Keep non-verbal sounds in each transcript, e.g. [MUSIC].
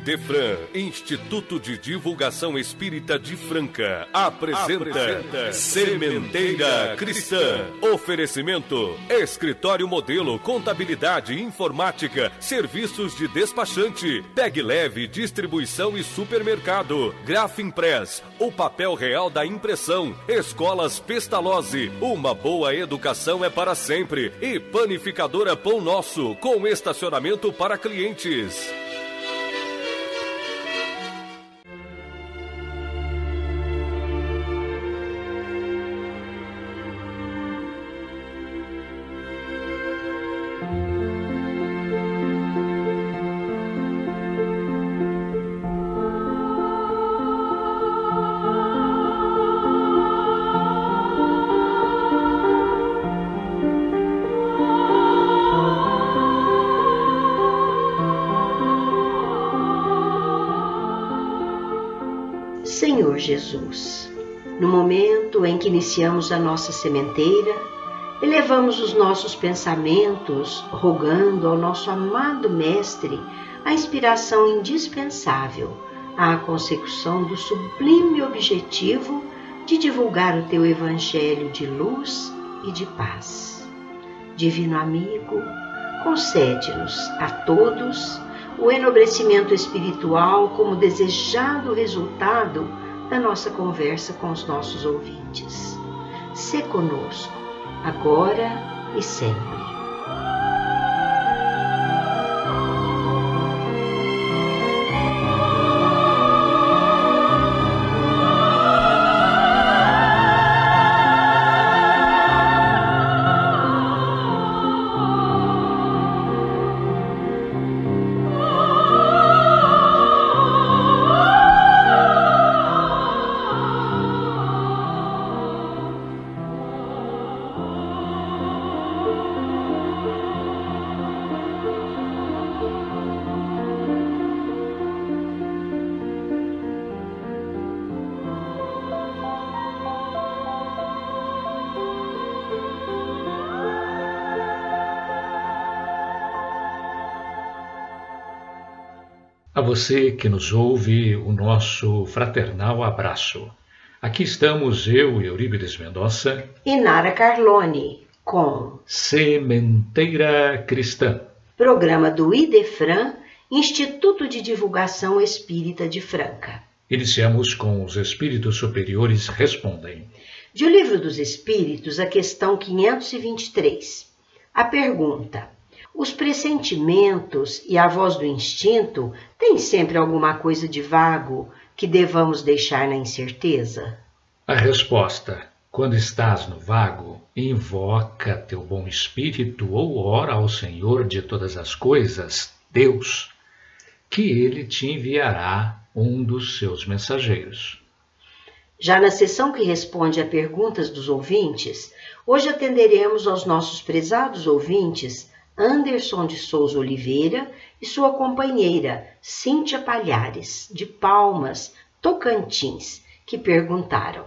Idefran, Instituto de Divulgação Espírita de Franca, apresenta, apresenta Sementeira Cristã. Oferecimento: Escritório Modelo, Contabilidade, Informática, Serviços de Despachante, Peg Leve, Distribuição e Supermercado, Grafimpress, o papel real da impressão, Escolas Pestalozzi, uma boa educação é para sempre e Panificadora Pão Nosso, com estacionamento para clientes. Iniciamos a nossa sementeira, elevamos os nossos pensamentos, rogando ao nosso amado Mestre a inspiração indispensável à consecução do sublime objetivo de divulgar o teu Evangelho de luz e de paz. Divino amigo, concede-nos a todos o enobrecimento espiritual como desejado resultado da nossa conversa com os nossos ouvintes. Se conosco, agora e sempre. Você que nos ouve, o nosso fraternal abraço. Aqui estamos eu, Euríbides Mendonça E Nara Carlone, com Sementeira Cristã. programa do IDEFRAN, Instituto de Divulgação Espírita de Franca. Iniciamos com os espíritos superiores respondem. De O Livro dos Espíritos, a questão 523. A pergunta: Os pressentimentos e a voz do instinto têm sempre alguma coisa de vago que devamos deixar na incerteza? A resposta: quando estás no vago, invoca teu bom espírito ou ora ao Senhor de todas as coisas, Deus, que ele te enviará um dos seus mensageiros. Já na sessão que responde a perguntas dos ouvintes, hoje atenderemos aos nossos prezados ouvintes Anderson de Souza Oliveira e sua companheira Cíntia Palhares, de Palmas, Tocantins, que perguntaram: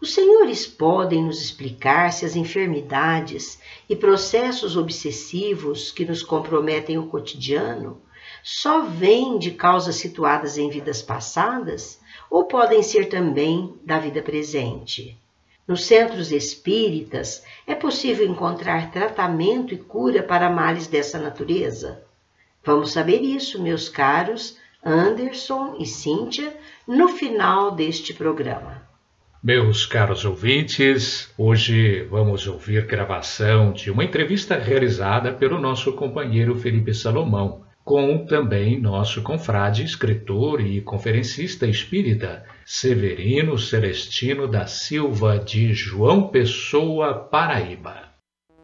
Os senhores podem nos explicar se as enfermidades e processos obsessivos que nos comprometem o cotidiano só vêm de causas situadas em vidas passadas ou podem ser também da vida presente? Nos centros espíritas é possível encontrar tratamento e cura para males dessa natureza? Vamos saber isso, meus caros Anderson e Cíntia, no final deste programa. Meus caros ouvintes, hoje vamos ouvir gravação de uma entrevista realizada pelo nosso companheiro Felipe Salomão, com também nosso confrade, escritor e conferencista espírita, Severino Celestino da Silva, de João Pessoa, Paraíba.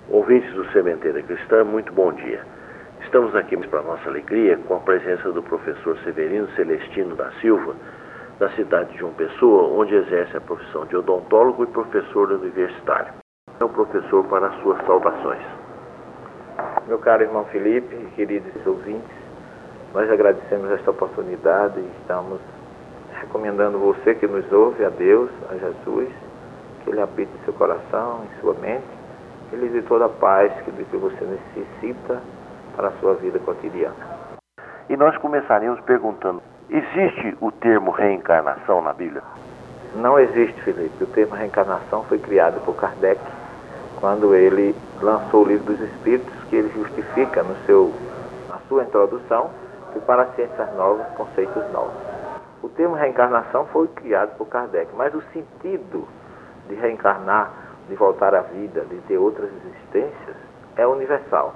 Ouvintes do Sementeira Cristã, muito bom dia. Estamos aqui para nossa alegria com a presença do professor Severino Celestino da Silva, da cidade de João Pessoa, onde exerce a profissão de odontólogo e professor universitário. É o professor para as suas saudações. Meu caro irmão Felipe, queridos ouvintes, nós agradecemos esta oportunidade e estamos recomendando você que nos ouve a Deus, a Jesus, que Ele habite em seu coração, em sua mente, que Ele dê toda a paz que, que você necessita para a sua vida cotidiana. E nós começaremos perguntando: existe o termo reencarnação na Bíblia? Não existe, Felipe. O termo reencarnação foi criado por Kardec quando ele lançou o livro dos Espíritos, que ele justifica no seu, na sua introdução que para ciências novas, conceitos novos. O termo reencarnação foi criado por Kardec, mas o sentido de reencarnar, de voltar à vida, de ter outras existências, é universal.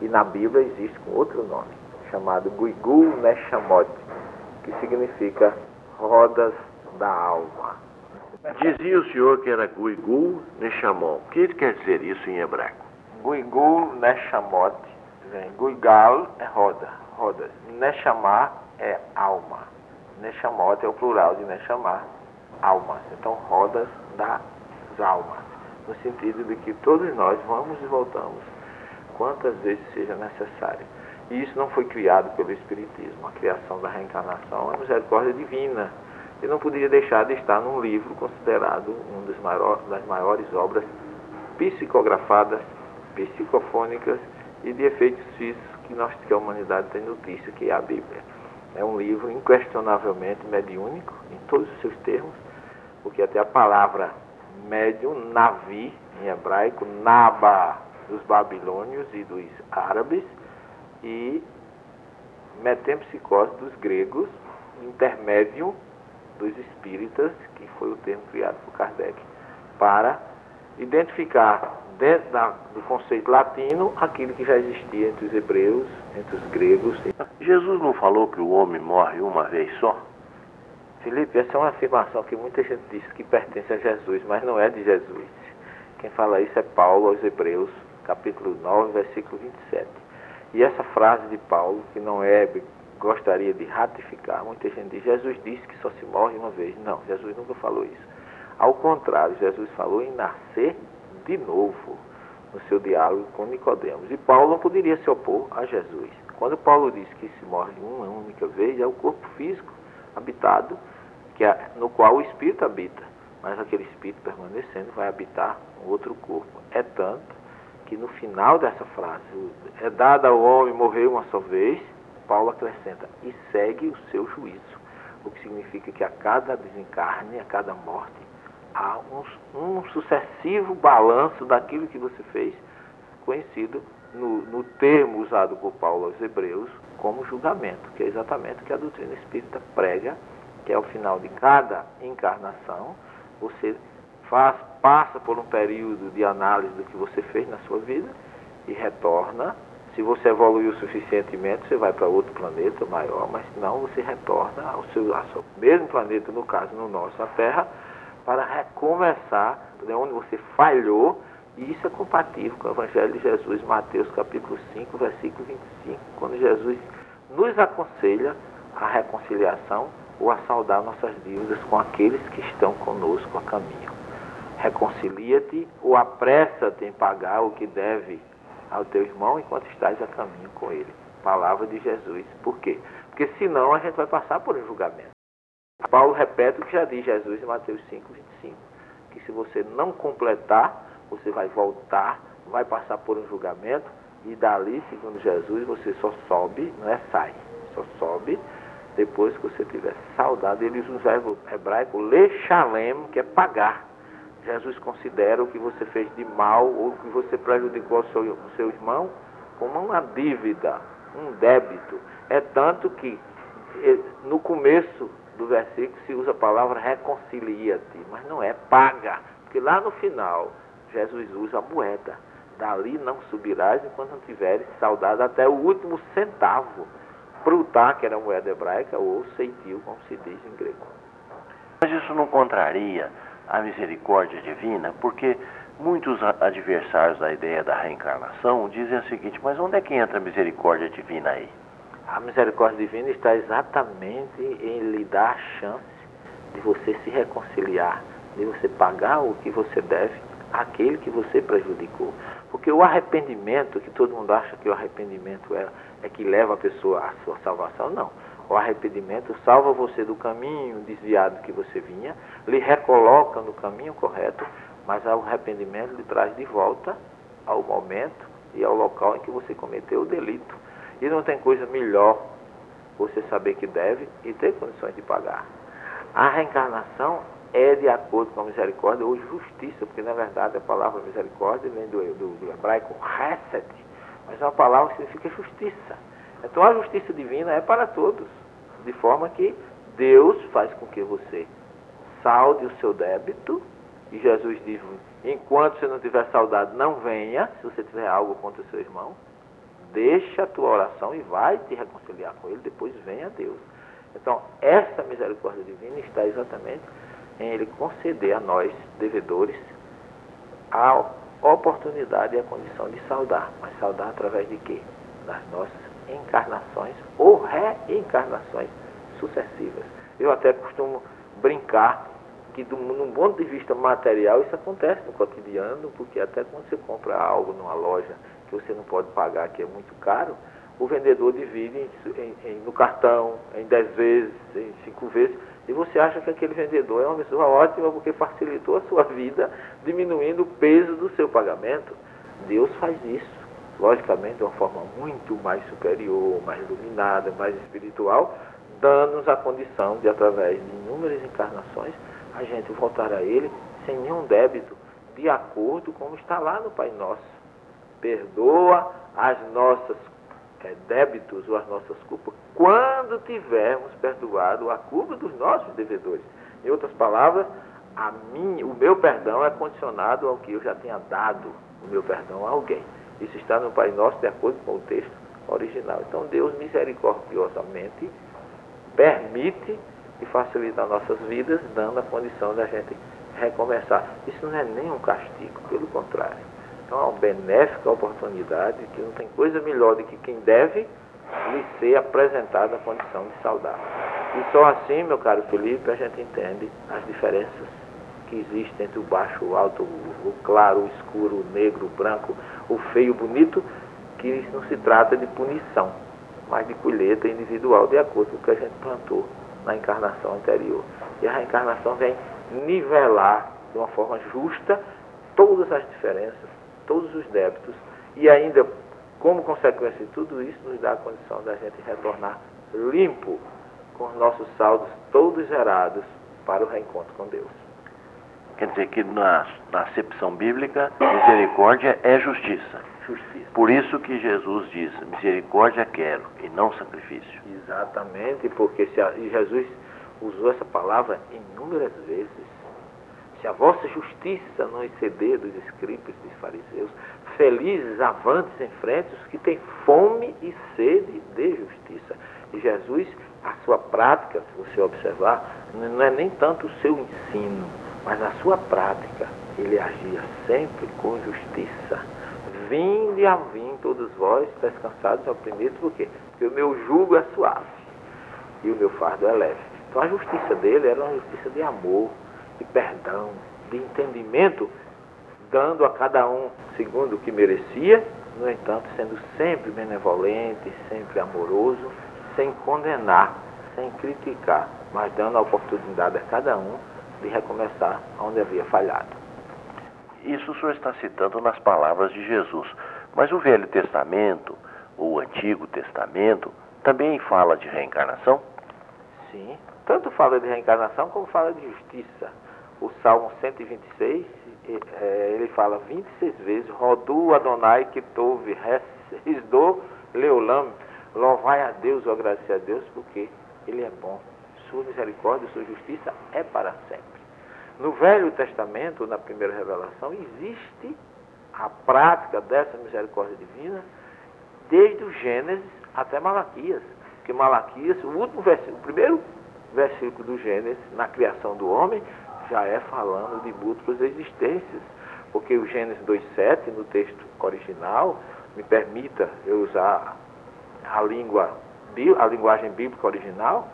E na Bíblia existe com outro nome, chamado Guigu Neshamot, que significa rodas da alma. Dizia o senhor que era Guigu Neshamon. O que quer dizer isso em hebraico? Guigu Neshamot, Guigal é roda, rodas. Neshamah é alma. Neshamot é o plural de Neshamah, almas. Então, rodas das almas. No sentido de que todos nós vamos e voltamos quantas vezes seja necessário. E isso não foi criado pelo Espiritismo. A criação da reencarnação é misericórdia divina. E não poderia deixar de estar num livro considerado uma das maiores obras psicografadas, psicofônicas e de efeitos físicos que, nós, que a humanidade tem notícia, que é a Bíblia. É um livro inquestionavelmente mediúnico, em todos os seus termos, porque até a palavra médium, navi, em hebraico, naba, dos babilônios e dos árabes, e metempsicose dos gregos, intermédio dos espíritas, que foi o termo criado por Kardec, para identificar dentro da, do conceito latino aquilo que já existia entre os hebreus, entre os gregos. Jesus não falou que o homem morre uma vez só? Felipe, essa é uma afirmação que muita gente diz que pertence a Jesus, mas não é de Jesus. Quem fala isso é Paulo aos Hebreus, capítulo 9, versículo 27. E essa frase de Paulo, que não é, gostaria de ratificar, muita gente diz, Jesus disse que só se morre uma vez. Não, Jesus nunca falou isso. Ao contrário, Jesus falou em nascer de novo no seu diálogo com Nicodemos. E Paulo não poderia se opor a Jesus. Quando Paulo diz que se morre uma única vez, é o corpo físico habitado, que é, no qual o espírito habita. Mas aquele espírito permanecendo vai habitar um outro corpo. É tanto que no final dessa frase, é dada ao homem morrer uma só vez, Paulo acrescenta, e segue o seu juízo. O que significa que a cada desencarne, a cada morte, um, um sucessivo balanço daquilo que você fez, conhecido no, no, termo usado por Paulo aos Hebreus como julgamento, que é exatamente o que a doutrina espírita prega, que ao final de cada encarnação, você faz, passa por um período de análise do que você fez na sua vida e retorna. Se você evoluiu suficientemente, você vai para outro planeta maior, mas não, você retorna ao seu, ao seu mesmo planeta, no caso no nosso, a Terra, para recomeçar de onde você falhou, e isso é compatível com o Evangelho de Jesus, Mateus capítulo 5, versículo 25, quando Jesus nos aconselha a reconciliação ou a saldar nossas dívidas com aqueles que estão conosco a caminho. Reconcilia-te ou apressa-te em pagar o que deve ao teu irmão enquanto estás a caminho com ele. Palavra de Jesus. Por quê? Porque senão a gente vai passar por um julgamento. Paulo repete o que já diz Jesus em Mateus 5, 25. Que se você não completar, você vai voltar, vai passar por um julgamento, e dali, segundo Jesus, você só sobe, não é sai, só sobe depois que você tiver saudade. Ele usa verbo hebraico, lechalem, que é pagar. Jesus considera o que você fez de mal ou o que você prejudicou ao seu, ao seu irmão como uma dívida, um débito. É tanto que eh, no começo do versículo se usa a palavra reconcilia-te, mas não é paga, porque lá no final Jesus usa a moeda. Dali não subirás enquanto não tiveres saudade até o último centavo. Prutá, que era moeda hebraica, ou ceitil, como se diz em grego. Mas isso não contraria a misericórdia divina, porque muitos adversários da ideia da reencarnação dizem o seguinte: mas onde é que entra a misericórdia divina aí? A misericórdia divina está exatamente em lhe dar a chance de você se reconciliar, de você pagar o que você deve àquele que você prejudicou. Porque o arrependimento, que todo mundo acha que o arrependimento é, é que leva a pessoa à sua salvação, não. O arrependimento salva você do caminho desviado que você vinha, lhe recoloca no caminho correto, mas o arrependimento lhe traz de volta ao momento e ao local em que você cometeu o delito. E não tem coisa melhor você saber que deve e ter condições de pagar. A reencarnação é de acordo com a misericórdia ou justiça, porque na verdade a palavra misericórdia vem do, do, do hebraico reset, mas é uma palavra que significa justiça. Então a justiça divina é para todos, de forma que Deus faz com que você salde o seu débito, e Jesus diz: enquanto você não tiver saudade, não venha, se você tiver algo contra o seu irmão, deixa a tua oração e vai te reconciliar com ele, depois venha a Deus. Então, essa misericórdia divina está exatamente em Ele conceder a nós, devedores, a oportunidade e a condição de saudar. Mas saudar através de quê? Das nossas encarnações ou reencarnações sucessivas. Eu até costumo brincar que, do, num ponto de vista material, isso acontece no cotidiano, porque até quando você compra algo numa loja que você não pode pagar, que é muito caro, o vendedor divide em, em, em, no cartão em 10 vezes, em 5 vezes, e você acha que aquele vendedor é uma pessoa ótima porque facilitou a sua vida, diminuindo o peso do seu pagamento. Deus faz isso, logicamente, de uma forma muito mais superior, mais iluminada, mais espiritual, dando-nos a condição de, através de inúmeras encarnações, a gente voltar a Ele sem nenhum débito, de acordo com como está lá no Pai Nosso. Perdoa as nossas é, débitos ou as nossas culpas quando tivermos perdoado a culpa dos nossos devedores. Em outras palavras, a mim, o meu perdão é condicionado ao que eu já tenha dado o meu perdão a alguém. Isso está no Pai Nosso de acordo com o texto original. Então Deus misericordiosamente permite e facilita nossas vidas, dando a condição da gente recomeçar. Isso não é nem um castigo, pelo contrário. Então é uma benéfica oportunidade que não tem coisa melhor do que quem deve lhe ser apresentada a condição de saudar. E só assim, meu caro Felipe, a gente entende as diferenças que existem entre o baixo, o alto, o claro, o escuro, o negro, o branco, o feio, o bonito, que isso não se trata de punição, mas de colheita individual, de acordo com o que a gente plantou na encarnação anterior. E a reencarnação vem nivelar de uma forma justa todas as diferenças, todos os débitos, e ainda, como consequência de tudo isso, nos dá a condição da gente retornar limpo, com os nossos saldos todos zerados para o reencontro com Deus. Quer dizer que na, na acepção bíblica, misericórdia é justiça. Justiça. Por isso que Jesus diz, misericórdia quero e não sacrifício. Exatamente, porque se a, Jesus usou essa palavra inúmeras vezes. Se a vossa justiça não exceder dos escribas e dos fariseus, felizes avantes em frente os que têm fome e sede de justiça. E Jesus, a sua prática, se você observar, não é nem tanto o seu ensino, mas a sua prática. Ele agia sempre com justiça. Vinde a mim, todos vós, descansados oprimidos, por quê? Porque o meu jugo é suave e o meu fardo é leve. Então a justiça dele era uma justiça de amor, de perdão, de entendimento, dando a cada um segundo o que merecia, no entanto, sendo sempre benevolente, sempre amoroso, sem condenar, sem criticar, mas dando a oportunidade a cada um de recomeçar onde havia falhado. Isso o senhor está citando nas palavras de Jesus. Mas o Velho Testamento, o Antigo Testamento, também fala de reencarnação? Sim, tanto fala de reencarnação como fala de justiça. O Salmo 126, é, ele fala 26 vezes, Rodu Adonai que tove, resdou Leolam, louvai a Deus ou agradecer a Deus, porque Ele é bom. Sua misericórdia, sua justiça é para sempre. No Velho Testamento, na primeira revelação, existe a prática dessa misericórdia divina desde o Gênesis até Malaquias. Porque Malaquias, o último versículo, o primeiro versículo do Gênesis, na criação do homem, já é falando de múltiplas existências. Porque o Gênesis 2,7, no texto original, me permita eu usar a língua, a linguagem bíblica original,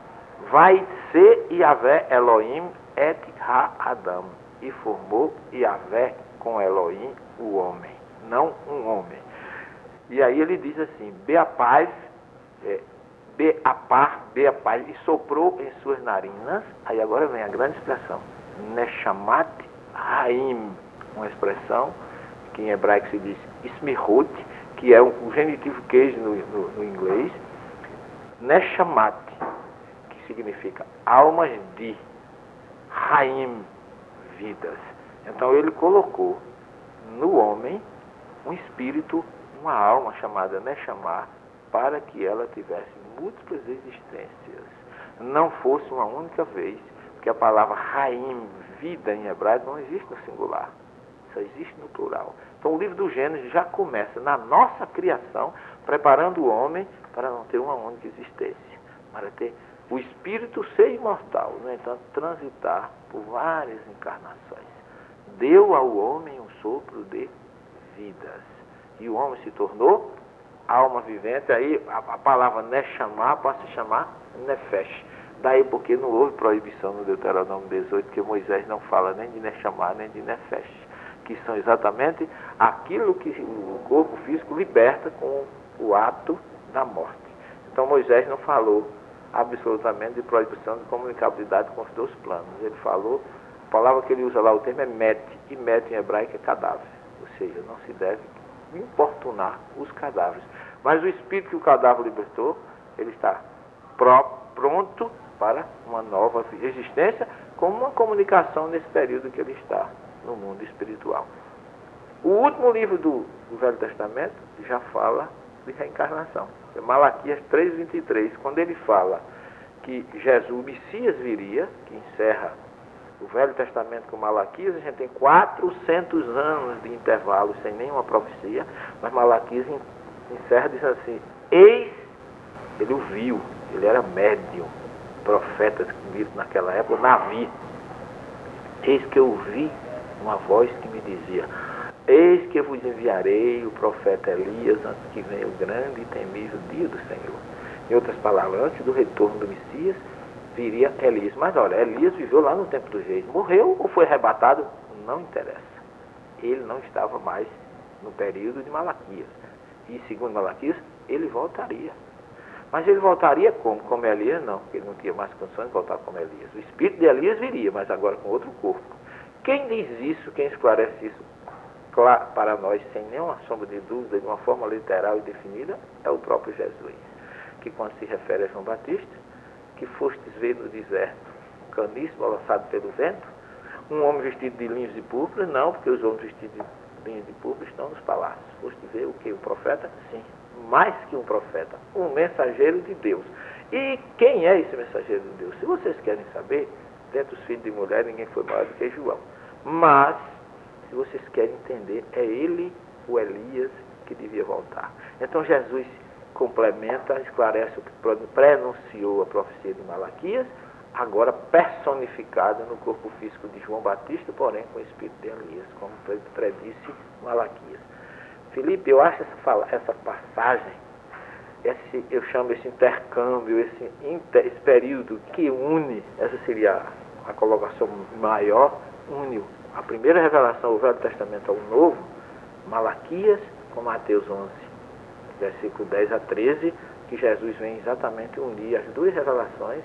vai ser Yahvé Elohim et ha-Adam. E formou Yahvé com Elohim o homem, não um homem. E aí ele diz assim, be a paz, é, be a par, be a paz, e soprou em suas narinas, aí agora vem a grande expressão, Neshamat Haim, uma expressão que em hebraico se diz Ismihut, que é um, genitivo queijo no, no, no, inglês, Neshamat, que significa almas de Raim, vidas. Então ele colocou no homem um espírito, uma alma chamada Neshamah, para que ela tivesse múltiplas existências. Não fosse uma única vez, porque a palavra Raim, vida em hebraico, não existe no singular, só existe no plural. Então o livro do Gênesis já começa na nossa criação, preparando o homem para não ter uma única existência, para ter o espírito ser imortal, no entanto, transitar por várias encarnações. Deu ao homem um sopro de vidas. E o homem se tornou alma vivente. Aí a, a palavra Neshama passa a chamar Nefesh. Daí porque não houve proibição no Deuteronômio 18, que Moisés não fala nem de Neshama nem de Nefesh que são exatamente aquilo que o corpo físico liberta com o ato da morte. Então Moisés não falou absolutamente de proibição de comunicabilidade com os dois planos. Ele falou, a palavra que ele usa lá, o termo é met, e met em hebraico é cadáver. Ou seja, não se deve importunar os cadáveres. Mas o espírito que o cadáver libertou, ele está pró, pronto para uma nova existência, como uma comunicação nesse período que ele está no mundo espiritual. O último livro do, do Velho Testamento já fala de reencarnação. É Malaquias 3,23, quando ele fala que Jesus, o Messias, viria, que encerra o Velho Testamento com Malaquias, a gente tem 400 anos de intervalo sem nenhuma profecia, mas Malaquias encerra dizendo assim: Eis, ele o viu, ele era médium, profeta naquela época, Navi. Eis que eu vi uma voz que me dizia: Eis que vos enviarei o profeta Elias antes que venha o grande e temível dia do Senhor. Em outras palavras, antes do retorno do Messias, viria Elias. Mas olha, Elias viveu lá no tempo dos reis. Morreu ou foi arrebatado? Não interessa. Ele não estava mais no período de Malaquias. E segundo Malaquias, ele voltaria. Mas ele voltaria como? Como Elias? Não, porque ele não tinha mais condições de voltar como Elias. O espírito de Elias viria, mas agora com outro corpo. Quem diz isso, quem esclarece isso claro, para nós, sem nenhuma sombra de dúvida, de uma forma literal e definida, é o próprio Jesus. Que quando se refere a João Batista, que fostes ver no deserto um caniço balançado pelo vento, um homem vestido de linhos de púrpura, não, porque os homens vestidos de linhos de púrpura estão nos palácios. Foste ver o que? O profeta? Sim, mais que um profeta, um mensageiro de Deus. E quem é esse mensageiro de Deus? Se vocês querem saber, dentre os filhos de mulher, ninguém foi maior do que João. Mas, se vocês querem entender, é ele, o Elias, que devia voltar. Então Jesus complementa, esclarece o que prenunciou a profecia de Malaquias, agora personificada no corpo físico de João Batista, porém com o espírito de Elias, como predisse Malaquias. Felipe, eu acho essa, fala, essa passagem, esse, eu chamo esse intercâmbio, esse, inter, esse período que une, essa seria a, colocação maior, une a primeira revelação do Velho Testamento ao Novo, Malaquias com Mateus 11, versículo 10 a 13, que Jesus vem exatamente unir as duas revelações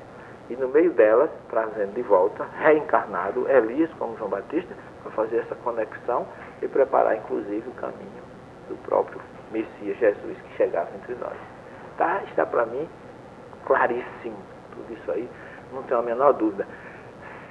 e no meio delas, trazendo de volta, reencarnado, Elias como João Batista, para fazer essa conexão e preparar inclusive o caminho do próprio Messias Jesus que chegava entre nós. Tá? Está para mim claríssimo tudo isso aí, não tenho a menor dúvida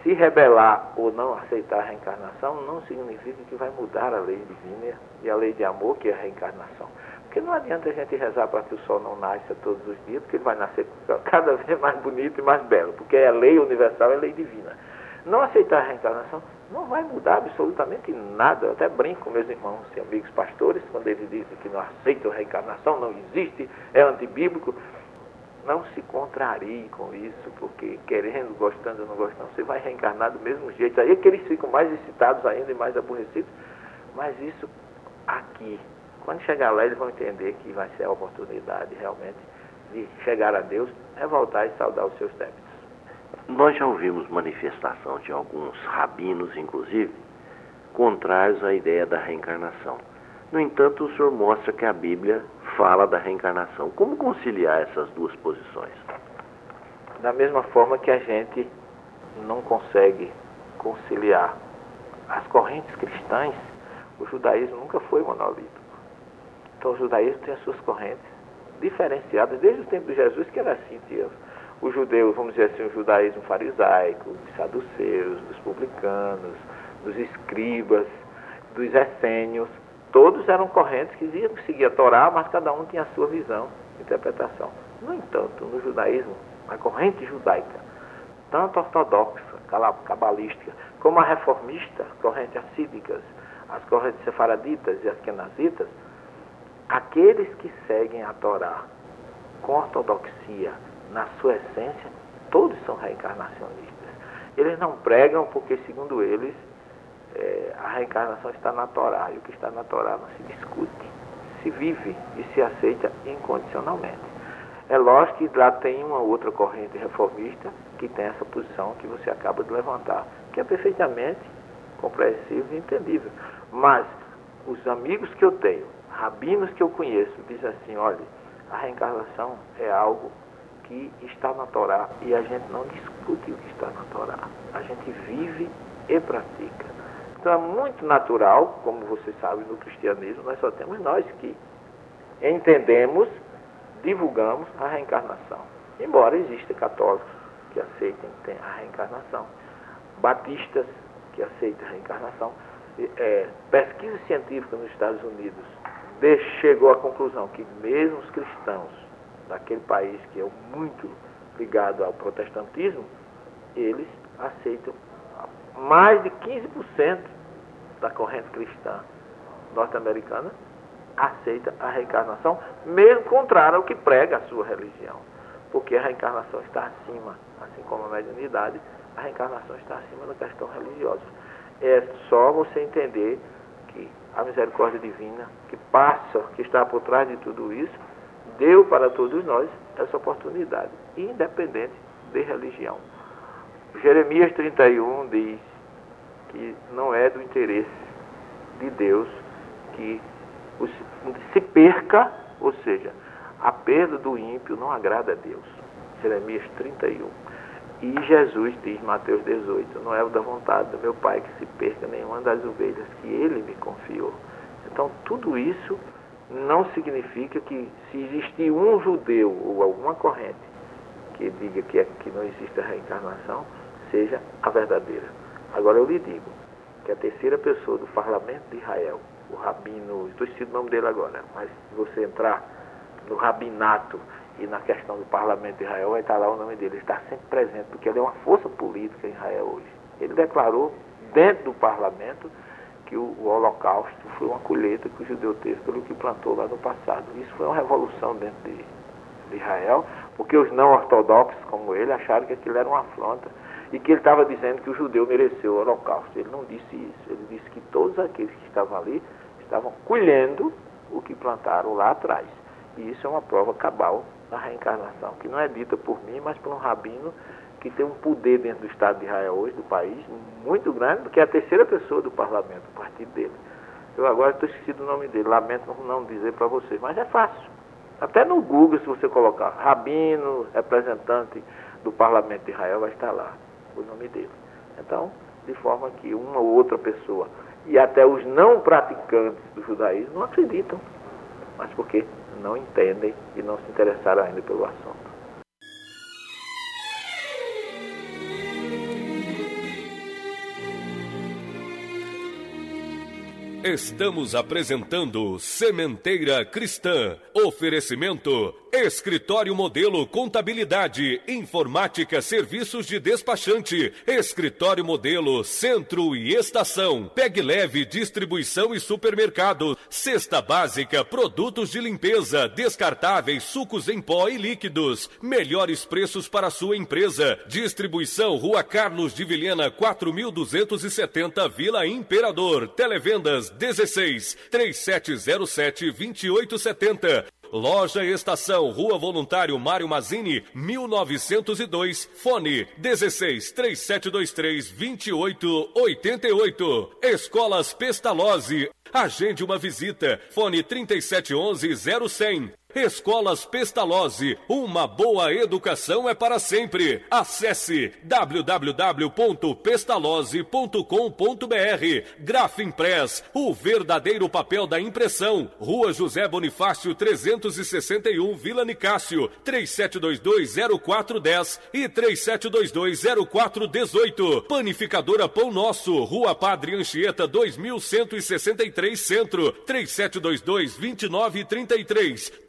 se rebelar ou não aceitar a reencarnação não significa que vai mudar a lei divina e a lei de amor, que é a reencarnação. Porque não adianta a gente rezar para que o sol não nasça todos os dias, porque ele vai nascer cada [LAUGHS] vez mais bonito e mais belo, porque é lei universal, é lei divina. Não aceitar a reencarnação não vai mudar absolutamente nada. Eu até brinco com meus irmãos e amigos pastores, quando eles dizem que não aceitam a reencarnação, não existe, é antibíblico não se contrarie com isso, porque querendo, gostando ou não gostando, você vai reencarnar do mesmo jeito. Aí é que eles ficam mais excitados ainda e mais aborrecidos. Mas isso aqui, quando chegar lá, eles vão entender que vai ser a oportunidade realmente de chegar a Deus, é voltar e saudar os seus débitos. Nós já ouvimos manifestação de alguns rabinos, inclusive, contrários à ideia da reencarnação. No entanto, o senhor mostra que a Bíblia fala da reencarnação. Como conciliar essas duas posições? Da mesma forma que a gente não consegue conciliar as correntes cristãs, o judaísmo nunca foi monolítico. Então o judaísmo tem as suas correntes diferenciadas desde o tempo de Jesus, que era assim, tia. Os judeus, vamos dizer assim, o judaísmo farisaico, dos saduceus, dos publicanos, dos escribas, dos essênios, todos eram correntes que diziam que a Torá, mas cada um tinha a sua visão, interpretação. No entanto, no judaísmo, a corrente judaica, tanto ortodoxa, cabalística, como a reformista, correntes assídicas, as correntes sefaraditas e as kenazitas, aqueles que seguem a Torá com ortodoxia na sua essência, todos são reencarnacionistas. Eles não pregam porque, segundo eles, é, a reencarnação está na Torá e o que está na Torá não se discute, se vive e se aceita incondicionalmente. É lógico que lá tem uma outra corrente reformista que tem essa posição que você acaba de levantar, que é perfeitamente compreensível e entendível. Mas os amigos que eu tenho, rabinos que eu conheço, dizem assim, olha, a reencarnação é algo que está na Torá e a gente não discute o que está na Torá. A gente vive e pratica. Então é muito natural, como você sabe, no cristianismo, nós só temos nós que entendemos, divulgamos a reencarnação. Embora exista católicos que aceitem a reencarnação, batistas que aceitem a reencarnação, é, pesquisa científica nos Estados Unidos chegou à conclusão que mesmo os cristãos daquele país que é muito ligado ao protestantismo, eles aceitam mais de 15% da corrente cristã norte-americana aceita a reencarnação, mesmo contrário ao que prega a sua religião. Porque a reencarnação está acima, assim como a mediunidade, a reencarnação está acima da questão religiosa. É só você entender que a misericórdia divina, que passa, que está por trás de tudo isso, deu para todos nós essa oportunidade, independente de religião. Jeremias 31 diz que não é do interesse de Deus que se perca, ou seja, a perda do ímpio não agrada a Deus. Jeremias 31. E Jesus diz, Mateus 18, não é da vontade do meu Pai que se perca nenhuma das ovelhas que ele me confiou. Então, tudo isso não significa que se existir um judeu ou alguma corrente que diga que, é, que não existe a reencarnação, seja a verdadeira. Agora eu lhe digo que a terceira pessoa do parlamento de Israel, o rabino, estou esquecendo o nome dele agora, mas se você entrar no rabinato e na questão do parlamento de Israel vai estar lá o nome dele. Ele está sempre presente, porque ele é uma força política em Israel hoje. Ele declarou dentro do parlamento que o, o holocausto foi uma colheita que o judeu teve pelo que plantou lá no passado. Isso foi uma revolução dentro de, de Israel, porque os não ortodoxos como ele acharam que aquilo era uma afronta e que ele estava dizendo que o judeu mereceu o holocausto. Ele não disse isso. Ele disse que todos aqueles que estavam ali estavam colhendo o que plantaram lá atrás. E isso é uma prova cabal da reencarnação, que não é dita por mim, mas por um rabino que tem um poder dentro do Estado de Israel hoje, do país, muito grande, porque é a terceira pessoa do parlamento, o partido dele. Eu agora estou esquecido o nome dele, lamento não dizer para vocês, mas é fácil. Até no Google, se você colocar rabino, representante do parlamento de Israel, vai estar lá o nome dele. Então, de forma que uma ou outra pessoa, e até os não praticantes do judaísmo, não acreditam. Mas porque não entendem e não se interessaram ainda pelo assunto. Estamos apresentando Sementeira Cristã. Oferecimento Escritório Modelo Contabilidade, Informática, Serviços de Despachante, Escritório Modelo Centro e Estação, Peg Leve Distribuição e Supermercado, Cesta Básica, Produtos de Limpeza, Descartáveis, Sucos em Pó e Líquidos, melhores preços para sua empresa, Distribuição Rua Carlos de Vilhena 4270 Vila Imperador, Televendas 16 3707 2870 Loja Estação, Rua Voluntário Mário Mazini, 1902, fone 16 3723 2888. Escolas Pestalozzi. Agende uma visita. Fone 3711 0100. Escolas Pestalozzi, uma boa educação é para sempre. Acesse www.pestalozzi.com.br. Grafimpress, o verdadeiro papel da impressão. Rua José Bonifácio 361, Vila Nicásio, 37220410 e 37220418. Panificadora Pão Nosso, Rua Padre Anchieta 2163 Centro, 3722 2933.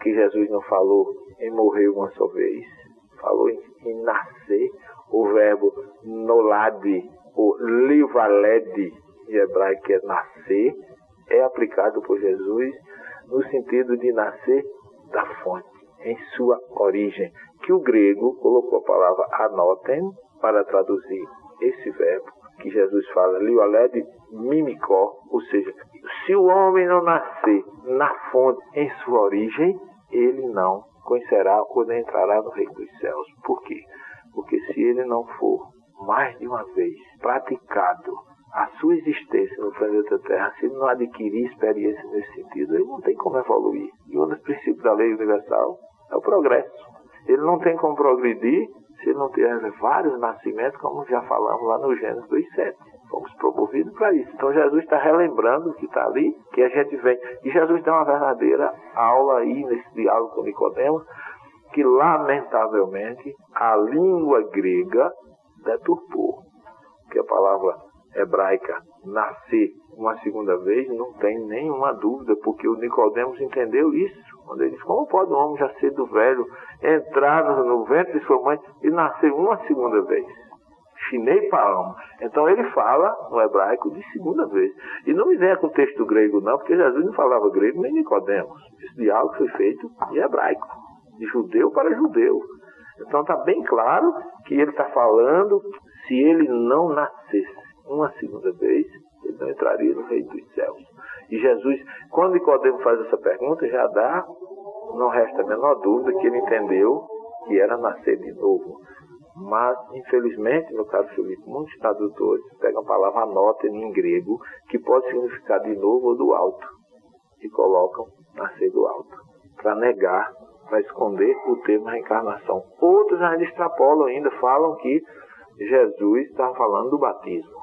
que Jesus não falou em morrer uma só vez, falou em, em nascer. O verbo nolade, o livaled, em hebraico que é nascer, é aplicado por Jesus no sentido de nascer da fonte, em sua origem, que o grego colocou a palavra anotem para traduzir esse verbo que Jesus fala, livaled mimicó, ou seja, se o homem não nascer na fonte, em sua origem, ele não conhecerá nem entrará no reino dos céus. Por quê? Porque se ele não for mais de uma vez praticado a sua existência no planeta Terra, se ele não adquirir experiência nesse sentido, ele não tem como evoluir. E um dos princípios da lei universal é o progresso. Ele não tem como progredir se ele não tiver vários nascimentos, como já falamos lá no Gênesis 2.7. Fomos promovidos para isso. Então Jesus está relembrando o que está ali, que a gente vem. E Jesus dá uma verdadeira aula aí nesse diálogo com Nicodemos, que lamentavelmente a língua grega deturpou. Que a palavra hebraica nascer uma segunda vez, não tem nenhuma dúvida, porque o Nicodemos entendeu isso. Quando ele diz, como pode um homem já ser do velho, entrar no ventre de sua mãe e nascer uma segunda vez? Chinei Paam. Então ele fala no hebraico de segunda vez. E não me venha com o texto grego, não, porque Jesus não falava grego nem Nicodemos. Esse diálogo foi feito em hebraico, de judeu para judeu. Então está bem claro que ele está falando se ele não nascesse uma segunda vez, ele não entraria no reino dos céus. E Jesus, quando Nicodemo faz essa pergunta, já dá, não resta a menor dúvida que ele entendeu que era nascer de novo. Mas, infelizmente, meu caro Felipe, muitos tradutores pegam a palavra anota em grego, que pode significar de novo ou do alto, e colocam nascer do alto, para negar, para esconder o termo reencarnação. Outros ainda extrapolam, ainda falam que Jesus está falando do batismo.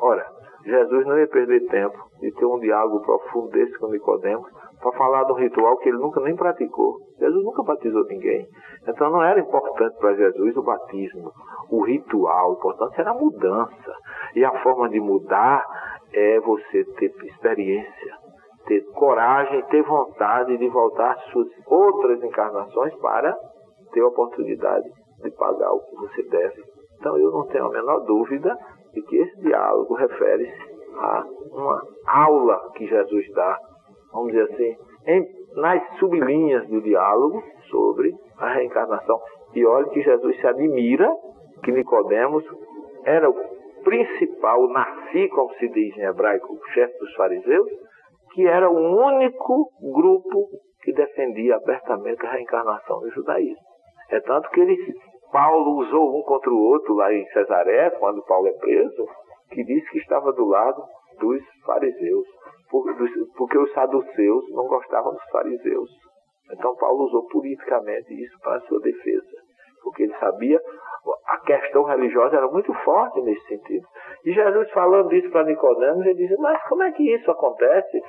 Ora, Jesus não ia perder tempo de ter um diálogo profundo desse com Nicodemos para falar de um ritual que ele nunca nem praticou. Jesus nunca batizou ninguém. Então não era importante para Jesus o batismo, o ritual. O importante era a mudança. E a forma de mudar é você ter experiência, ter coragem, ter vontade de voltar às suas outras encarnações para ter a oportunidade de pagar o que você deve. Então eu não tenho a menor dúvida de que esse diálogo refere-se a uma aula que Jesus dá, vamos dizer assim, em, nas sublinhas do diálogo sobre a reencarnação. E olha que Jesus se admira que Nicodemos era o principal, nasci, como se diz em hebraico, o chefe dos fariseus, que era o único grupo que defendia abertamente a reencarnação do judaísmo. É tanto que eles, Paulo usou um contra o outro lá em Cesaré, quando Paulo é preso, que diz que estava do lado dos fariseus, porque os saduceus não gostavam dos fariseus. Então Paulo usou politicamente isso para sua defesa, porque ele sabia a questão religiosa era muito forte nesse sentido. E Jesus falando isso para Nicodemos, ele diz, mas como é que isso acontece?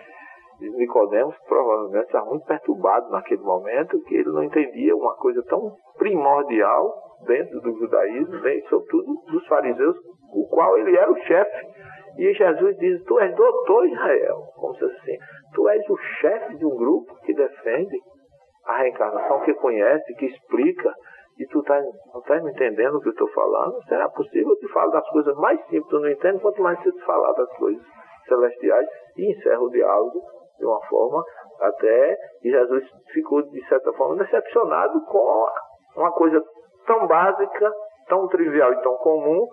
Nicodemos provavelmente estava muito perturbado naquele momento, que ele não entendia uma coisa tão primordial dentro do judaísmo, dentro, sobretudo dos fariseus, o qual ele era o chefe. E Jesus diz: Tu és doutor Israel. Como se assim, tu és o chefe de um grupo que defende a reencarnação, que conhece, que explica. E tu tá, não estás me entendendo o que eu estou falando? Será possível? Eu te falo das coisas mais simples, tu não entende, quanto mais você te falar das coisas celestiais. E encerra o diálogo de uma forma até que Jesus ficou, de certa forma, decepcionado com uma coisa tão básica, tão trivial e tão comum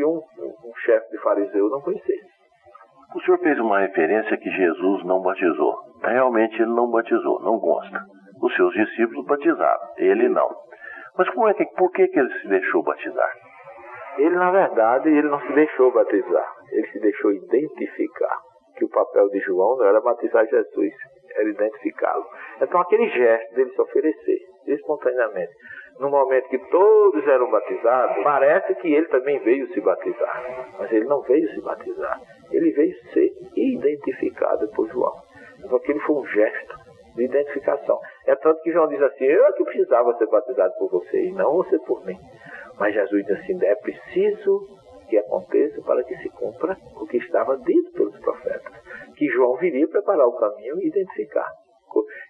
que um, um, chefe de fariseu não conhecesse. O senhor fez uma referência que Jesus não batizou. Realmente ele não batizou, não consta. Os seus discípulos batizaram, ele não. Mas como é que, por que, que ele se deixou batizar? Ele, na verdade, ele não se deixou batizar. Ele se deixou identificar que o papel de João não era batizar Jesus, era identificá-lo. Então, aquele gesto dele se oferecer espontaneamente, no momento que todos eram batizados, parece que ele também veio se batizar. Mas ele não veio se batizar. Ele veio ser identificado por João. Então, aquele foi um gesto de identificação. É tanto que João diz assim: Eu é que precisava ser batizado por você e não você por mim. Mas Jesus diz assim: É preciso que aconteça para que se cumpra o que estava dito pelos profetas. Que João viria preparar o caminho e identificar.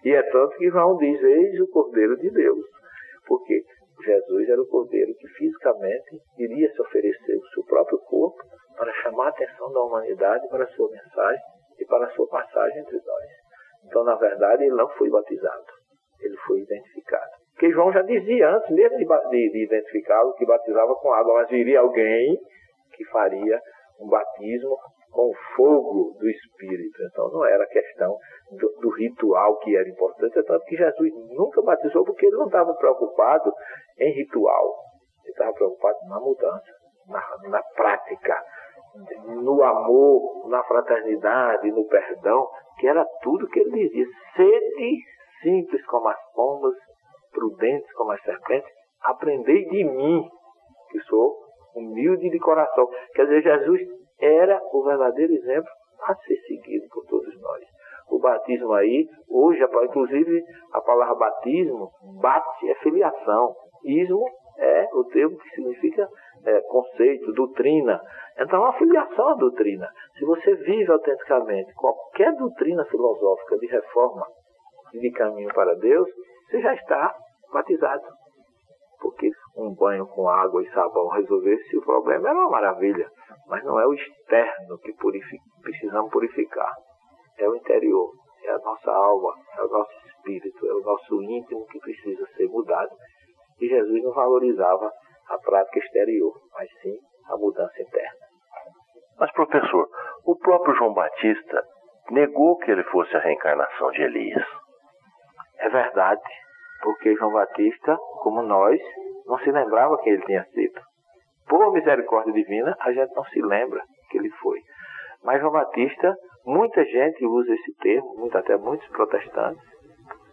E é tanto que João diz: Eis o Cordeiro de Deus. Porque Jesus era o Cordeiro que fisicamente iria se oferecer o seu próprio corpo para chamar a atenção da humanidade para a sua mensagem e para a sua passagem entre nós. Então, na verdade, ele não foi batizado, ele foi identificado. Porque João já dizia antes mesmo de, de, de identificá-lo que batizava com água, mas viria alguém que faria um batismo com o fogo do Espírito. Então não era questão do, do, ritual que era importante, é tanto que Jesus nunca batizou porque ele não estava preocupado em ritual, ele estava preocupado na mudança, na, na prática, no amor, na fraternidade, no perdão, que era tudo que ele dizia. Sede simples como as pombas, prudentes como as serpentes, aprendei de mim, que sou humilde de coração. Quer dizer, Jesus era o verdadeiro exemplo a ser seguido por todos nós. O batismo aí, hoje, inclusive a palavra batismo, bate é filiação. Ismo é o termo que significa é, conceito, doutrina. Então, a filiação à doutrina. Se você vive autenticamente qualquer doutrina filosófica de reforma e de caminho para Deus, você já está batizado. Porque um banho com água e sabão resolvesse o problema era uma maravilha. Mas não é o externo que purifica, precisamos purificar. É o interior, é a nossa alma, é o nosso espírito, é o nosso íntimo que precisa ser mudado. E Jesus não valorizava a prática exterior, mas sim a mudança interna. Mas, professor, o próprio João Batista negou que ele fosse a reencarnação de Elias. É verdade, porque João Batista, como nós, não se lembrava que ele tinha sido. Por misericórdia divina, a gente não se lembra que ele foi. Mas João Batista, muita gente usa esse termo, muito, até muitos protestantes,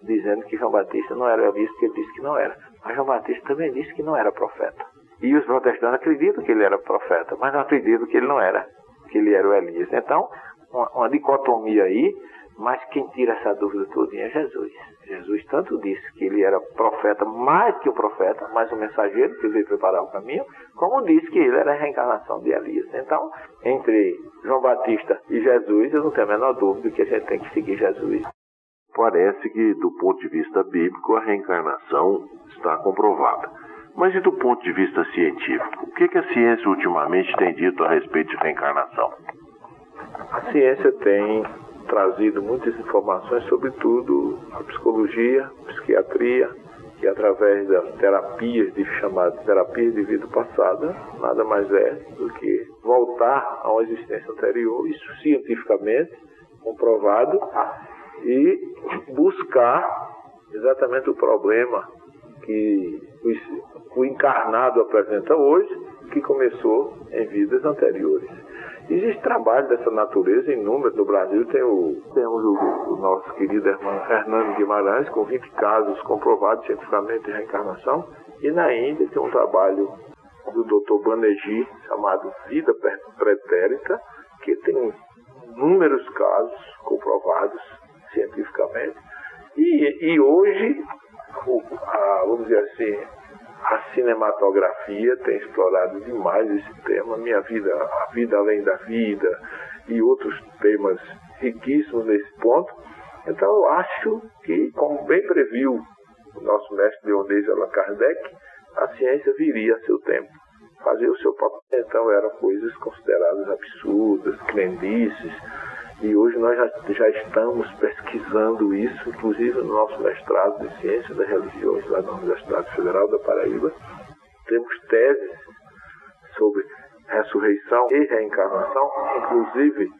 dizendo que João Batista não era visto, que ele disse que não era. Mas João Batista também disse que não era profeta. E os protestantes acreditam que ele era profeta, mas não acreditam que ele não era, que ele era o Elias. Então, uma, uma dicotomia aí, mas quem tira essa dúvida toda é Jesus. Jesus tanto disse que ele era profeta, mais que o profeta, mais um mensageiro que veio preparar o caminho, como disse que ele era a reencarnação de Elias. Então, entre João Batista e Jesus, eu não tenho a menor dúvida que a gente tem que seguir Jesus. Parece que, do ponto de vista bíblico, a reencarnação está comprovada. Mas e do ponto de vista científico? O que, que a ciência ultimamente tem dito a respeito de reencarnação? A ciência tem trazido muitas informações, sobretudo a psicologia, a psiquiatria, que através das terapias de chamadas terapias de vida passada, nada mais é do que voltar a uma existência anterior, isso cientificamente comprovado, e buscar exatamente o problema que o encarnado apresenta hoje, que começou em vidas anteriores. Existe trabalho dessa natureza em número. No Brasil tem o, temos o, o nosso querido irmão Hernando Guimarães, com 20 casos comprovados cientificamente de reencarnação. E na Índia tem um trabalho do Dr. Banerjee, chamado Vida Pretérita, que tem inúmeros casos comprovados cientificamente. E, e hoje, a, vamos dizer assim, a cinematografia tem explorado demais esse tema, minha vida, a vida além da vida e outros temas riquíssimos nesse ponto. Então eu acho que, como bem previu o nosso mestre Leonês Allan Kardec, a ciência viria a seu tempo, fazer o seu papel. Então eram coisas consideradas absurdas, crendices, E hoje nós já, já estamos pesquisando isso, inclusive no nosso mestrado de Ciência das Religiões, lá na Universidade Federal da Paraíba. Temos teses sobre ressurreição e reencarnação, inclusive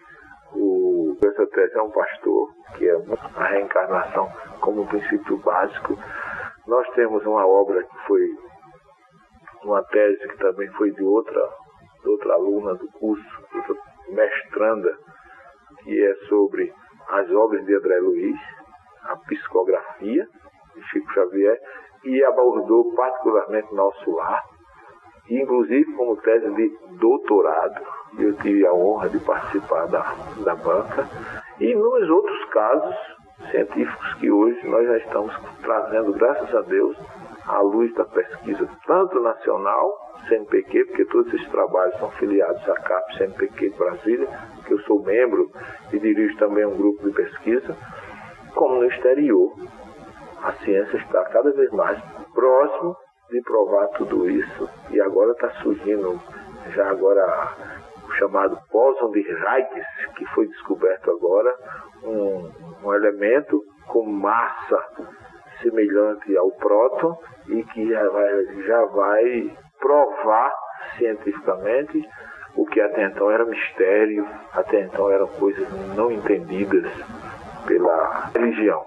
o, essa tese é um pastor, que é a reencarnação como um princípio básico. Nós temos uma obra que foi uma tese que também foi de outra, de outra aluna do curso, outra mestranda, que é sobre as obras de André Luiz, a psicografia de Chico Xavier, e abordou particularmente nosso lar, inclusive como tese de doutorado. Eu tive a honra de participar da, da banca, e nos outros casos científicos que hoje nós já estamos trazendo, graças a Deus, à luz da pesquisa, tanto nacional, CNPq, porque todos esses trabalhos são filiados à CAP CNPq Brasília, que eu sou membro e dirijo também um grupo de pesquisa, como no exterior. A ciência está cada vez mais próximo de provar tudo isso e agora está surgindo já agora o chamado bóson de Higgs, que foi descoberto agora, um, um elemento com massa semelhante ao próton e que já vai, já vai provar cientificamente o que até então era mistério, até então eram coisas não entendidas pela religião.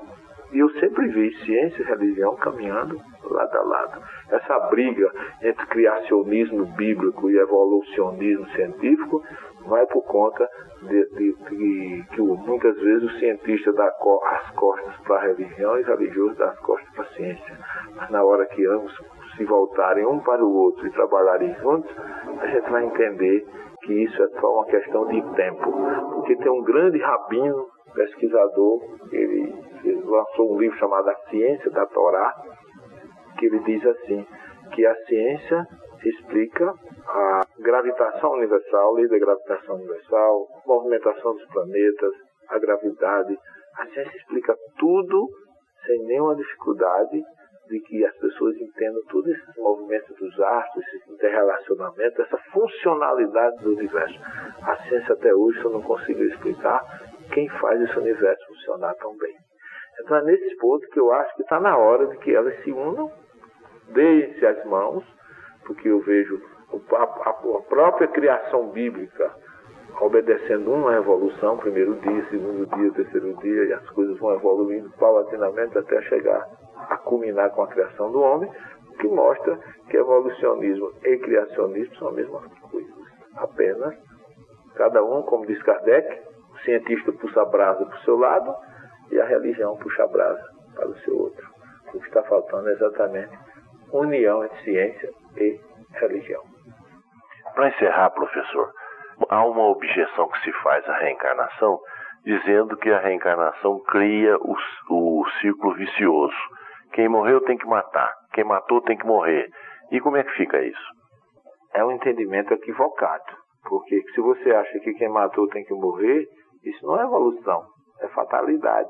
E eu sempre vi ciência e religião caminhando lado a lado. Essa briga entre criacionismo bíblico e evolucionismo científico vai por conta de, de, de que muitas vezes o cientista dá as costas para a religião e o religioso dá as costas para a ciência. Mas na hora que ambos se voltarem um para o outro e trabalharem juntos, a gente vai entender que isso é só uma questão de tempo. Porque tem um grande rabino, pesquisador, ele, ele lançou um livro chamado A Ciência da Torá, que ele diz assim, que a ciência explica a gravitação universal, lei da gravitação universal, movimentação dos planetas, a gravidade. A ciência explica tudo sem nenhuma dificuldade de que as pessoas entendam todos esses movimentos dos astros, esse interrelacionamento, essa funcionalidade do universo. A ciência até hoje só não conseguiu explicar quem faz esse universo funcionar tão bem. Então é nesse ponto que eu acho que está na hora de que elas se unam, deem-se as mãos, porque eu vejo a própria criação bíblica obedecendo uma evolução, primeiro dia, segundo dia, terceiro dia, e as coisas vão evoluindo paulatinamente até chegar a culminar com a criação do homem, o que mostra que evolucionismo e criacionismo são a mesma coisa. Apenas, cada um, como diz Kardec, o cientista puxa a brasa para o seu lado e a religião puxa a brasa para o seu outro. O que está faltando é exatamente união entre ciência e religião. Para encerrar, professor, há uma objeção que se faz à reencarnação, dizendo que a reencarnação cria o, o círculo vicioso. Quem morreu tem que matar, quem matou tem que morrer. E como é que fica isso? É um entendimento equivocado. Porque se você acha que quem matou tem que morrer, isso não é evolução, é fatalidade.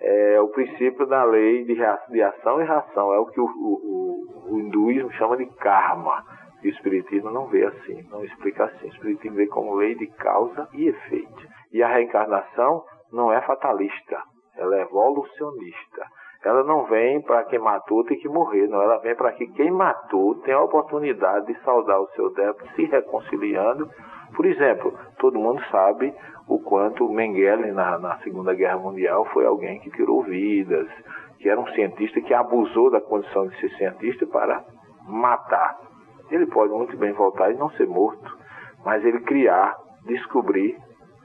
É o princípio da lei de, ação e reação, é o que o, o, o hinduísmo chama de karma. E o Espiritismo não vê assim, não explica assim. O Espiritismo vê como lei de causa e efeito. E a reencarnação não é fatalista, ela é evolucionista. Ela não vem para quem matou tem que morrer, não. Ela vem para que quem matou tenha a oportunidade de saudar o seu débito se reconciliando. Por exemplo, todo mundo sabe o quanto Mengele na, na Segunda Guerra Mundial foi alguém que tirou vidas, que era um cientista que abusou da condição de ser cientista para matar. Ele pode muito bem voltar e não ser morto, mas ele criar, descobrir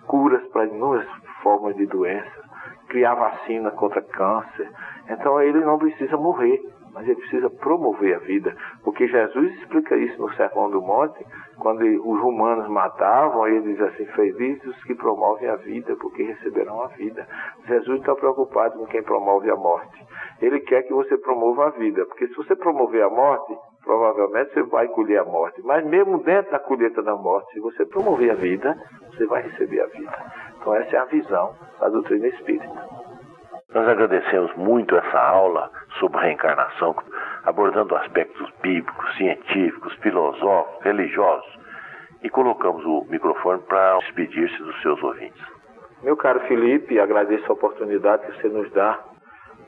curas para inúmeras formas de doença, criar vacina contra câncer. Então ele não precisa morrer, mas ele precisa promover a vida. Porque Jesus explica isso no Sermão do Monte, quando os romanos matavam, ele diz assim: Felizes os que promovem a vida, porque receberão a vida. Jesus está preocupado com quem promove a morte. Ele quer que você promova a vida, porque se você promover a morte, provavelmente você vai colher a morte. Mas mesmo dentro da colheita da morte, se você promover a vida, você vai receber a vida. Então essa é a visão da doutrina espírita. Nós agradecemos muito essa aula sobre reencarnação, abordando aspectos bíblicos, científicos, filosóficos, religiosos, e colocamos o microfone para despedir-se dos seus ouvintes. Meu caro Felipe, agradeço a oportunidade que você nos dá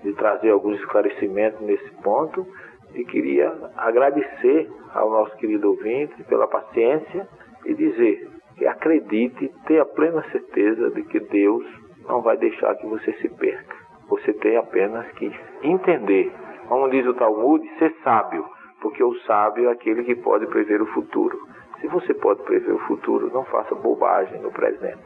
de trazer alguns esclarecimentos nesse ponto e queria agradecer ao nosso querido ouvinte pela paciência e dizer acredite, tenha plena certeza de que Deus não vai deixar que você se perca. Você tem apenas que entender, como diz o Talmud, ser sábio, porque o sábio é aquele que pode prever o futuro. Se você pode prever o futuro, não faça bobagem no presente.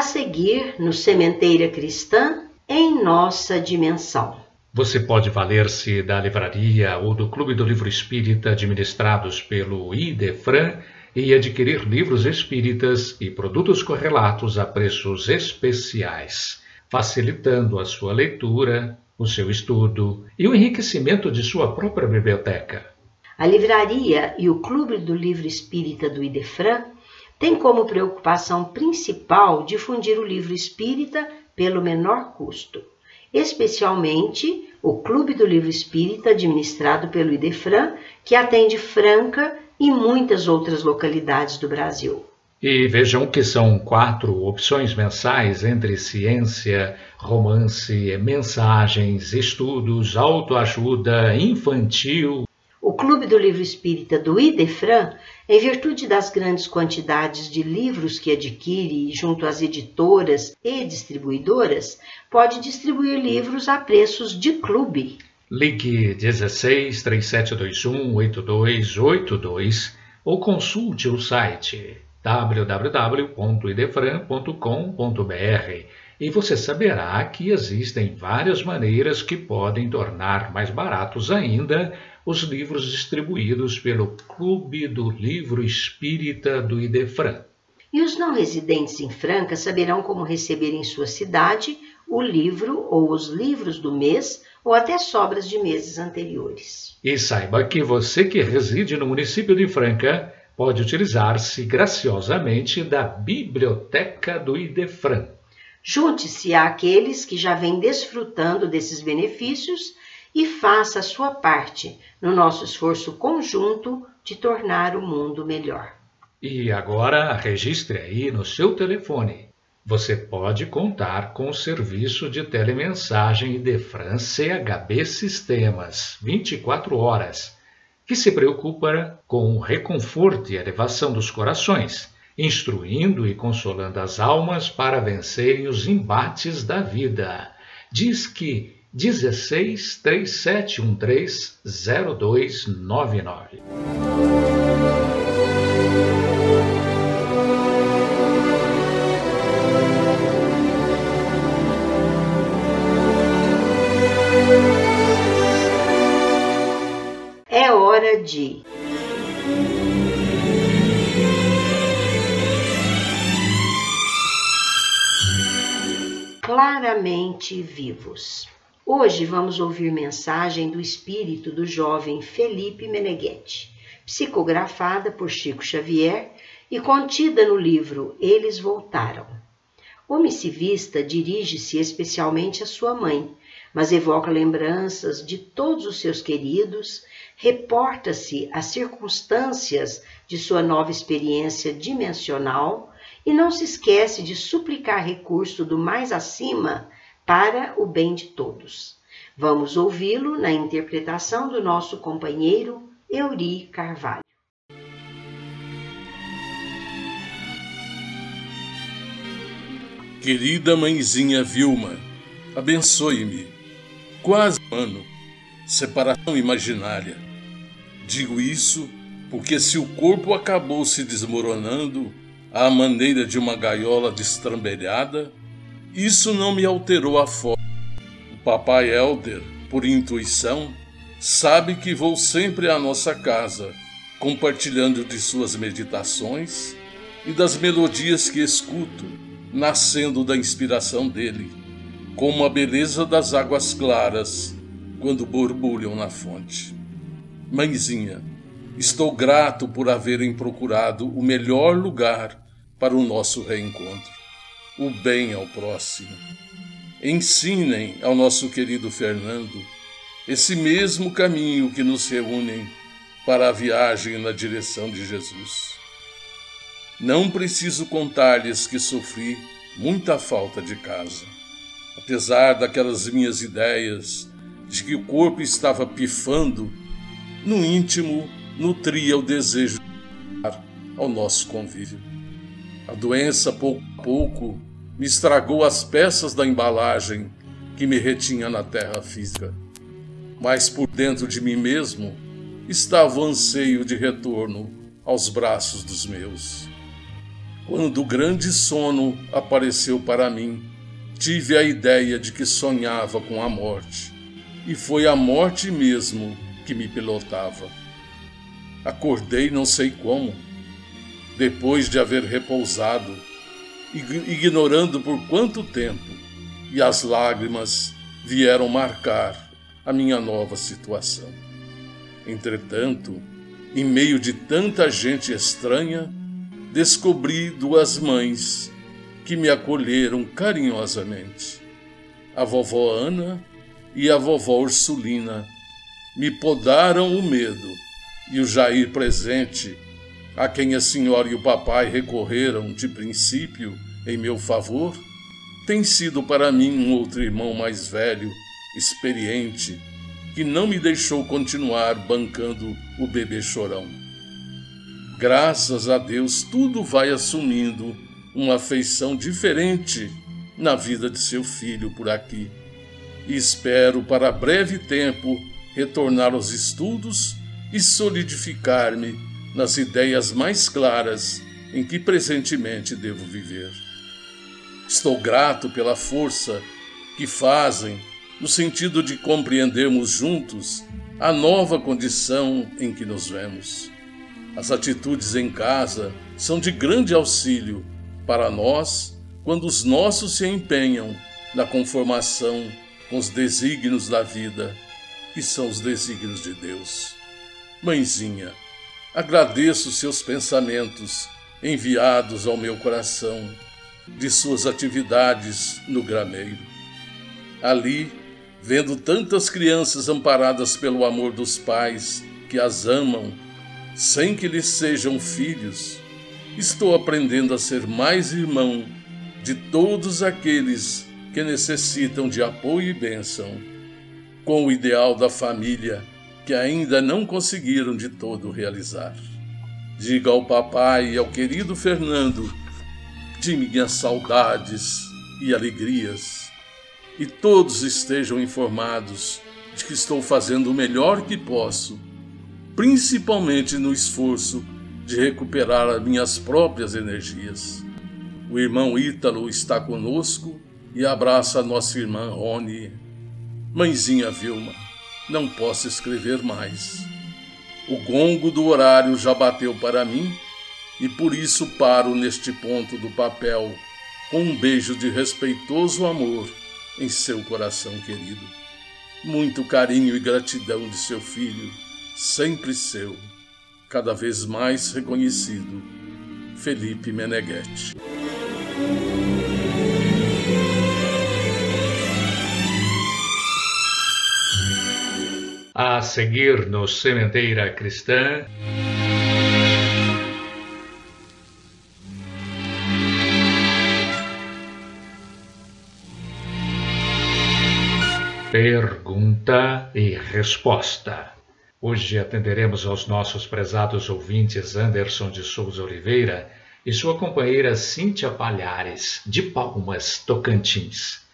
A seguir, no Sementeira Cristã, em nossa dimensão. Você pode valer-se da livraria ou do Clube do Livro Espírita administrados pelo IDEFRAN e adquirir livros espíritas e produtos correlatos a preços especiais, facilitando a sua leitura, o seu estudo e o enriquecimento de sua própria biblioteca. A livraria e o Clube do Livro Espírita do IDEFRAN têm como preocupação principal difundir o livro espírita pelo menor custo, especialmente o Clube do Livro Espírita, administrado pelo IDEFRAN, que atende Franca e muitas outras localidades do Brasil. E vejam que são quatro opções mensais entre ciência, romance, mensagens, estudos, autoajuda, infantil, o Clube do Livro Espírita do Idefran, em virtude das grandes quantidades de livros que adquire junto às editoras e distribuidoras, pode distribuir livros a preços de clube. Ligue 16 3721 8282 ou consulte o site www.idefran.com.br e você saberá que existem várias maneiras que podem tornar mais baratos ainda os livros distribuídos pelo Clube do Livro Espírita do Idefran. E os não residentes em Franca saberão como receber em sua cidade o livro ou os livros do mês ou até sobras de meses anteriores. E saiba que você que reside no município de Franca pode utilizar-se graciosamente da Biblioteca do Idefran. Junte-se àqueles que já vêm desfrutando desses benefícios e faça a sua parte no nosso esforço conjunto de tornar o mundo melhor. E agora registre aí no seu telefone. Você pode contar com o serviço de telemensagem de France CHB Sistemas 24 horas, que se preocupa com o reconforto e elevação dos corações, instruindo e consolando as almas para vencerem os embates da vida. Diz que 16 3713 0299. É hora de claramente vivos. Hoje vamos ouvir mensagem do espírito do jovem Felipe Meneghetti, psicografada por Chico Xavier e contida no livro Eles Voltaram. O missivista dirige-se especialmente à sua mãe, mas evoca lembranças de todos os seus queridos, reporta-se às circunstâncias de sua nova experiência dimensional e não se esquece de suplicar recurso do mais acima para o bem de todos. Vamos ouvi-lo na interpretação do nosso companheiro Euri Carvalho. Querida mãezinha Vilma, abençoe-me. Quase um ano, separação imaginária. Digo isso porque se o corpo acabou se desmoronando à maneira de uma gaiola destrambelhada, isso não me alterou a forma. O papai Elder, por intuição, sabe que vou sempre à nossa casa, compartilhando de suas meditações e das melodias que escuto, nascendo da inspiração dele, como a beleza das águas claras quando borbulham na fonte. Mãezinha, estou grato por haverem procurado o melhor lugar para o nosso reencontro o bem ao próximo. ensinem ao nosso querido Fernando esse mesmo caminho que nos reúnem para a viagem na direção de Jesus. Não preciso contar-lhes que sofri muita falta de casa. Apesar daquelas minhas ideias de que o corpo estava pifando, no íntimo nutria o desejo de ao nosso convívio. A doença, pouco a pouco, me estragou as peças da embalagem que me retinha na terra física. Mas por dentro de mim mesmo estava o anseio de retorno aos braços dos meus. Quando o grande sono apareceu para mim, tive a ideia de que sonhava com a morte, e foi a morte mesmo que me pilotava. Acordei não sei como, depois de haver repousado, ignorando por quanto tempo, e as lágrimas vieram marcar a minha nova situação. Entretanto, em meio de tanta gente estranha, descobri duas mães que me acolheram carinhosamente. A vovó Ana e a vovó Ursulina me podaram o medo e o Jair presente a quem a senhora e o papai recorreram de princípio em meu favor, tem sido para mim um outro irmão mais velho, experiente, que não me deixou continuar bancando o bebê chorão. Graças a Deus, tudo vai assumindo uma feição diferente na vida de seu filho por aqui. E espero para breve tempo retornar aos estudos e solidificar-me nas ideias mais claras em que presentemente devo viver. Estou grato pela força que fazem no sentido de compreendermos juntos a nova condição em que nos vemos. As atitudes em casa são de grande auxílio para nós quando os nossos se empenham na conformação com os desígnios da vida, que são os desígnios de Deus. Mãezinha, Agradeço seus pensamentos enviados ao meu coração de suas atividades no grameiro. Ali, vendo tantas crianças amparadas pelo amor dos pais que as amam, sem que lhes sejam filhos, estou aprendendo a ser mais irmão de todos aqueles que necessitam de apoio e bênção, com o ideal da família que ainda não conseguiram de todo realizar. Diga ao papai e ao querido Fernando de minhas saudades e alegrias, e todos estejam informados de que estou fazendo o melhor que posso, principalmente no esforço de recuperar as minhas próprias energias. O irmão Ítalo está conosco e abraça a nossa irmã Rony. Mãezinha Vilma, não posso escrever mais. O gongo do horário já bateu para mim e por isso paro neste ponto do papel com um beijo de respeitoso amor em seu coração querido. Muito carinho e gratidão de seu filho, sempre seu, cada vez mais reconhecido, Felipe Meneghetti. A seguir no Sementeira Cristã. Pergunta e resposta. Hoje atenderemos aos nossos prezados ouvintes Anderson de Souza Oliveira e sua companheira Cíntia Palhares, de Palmas, Tocantins.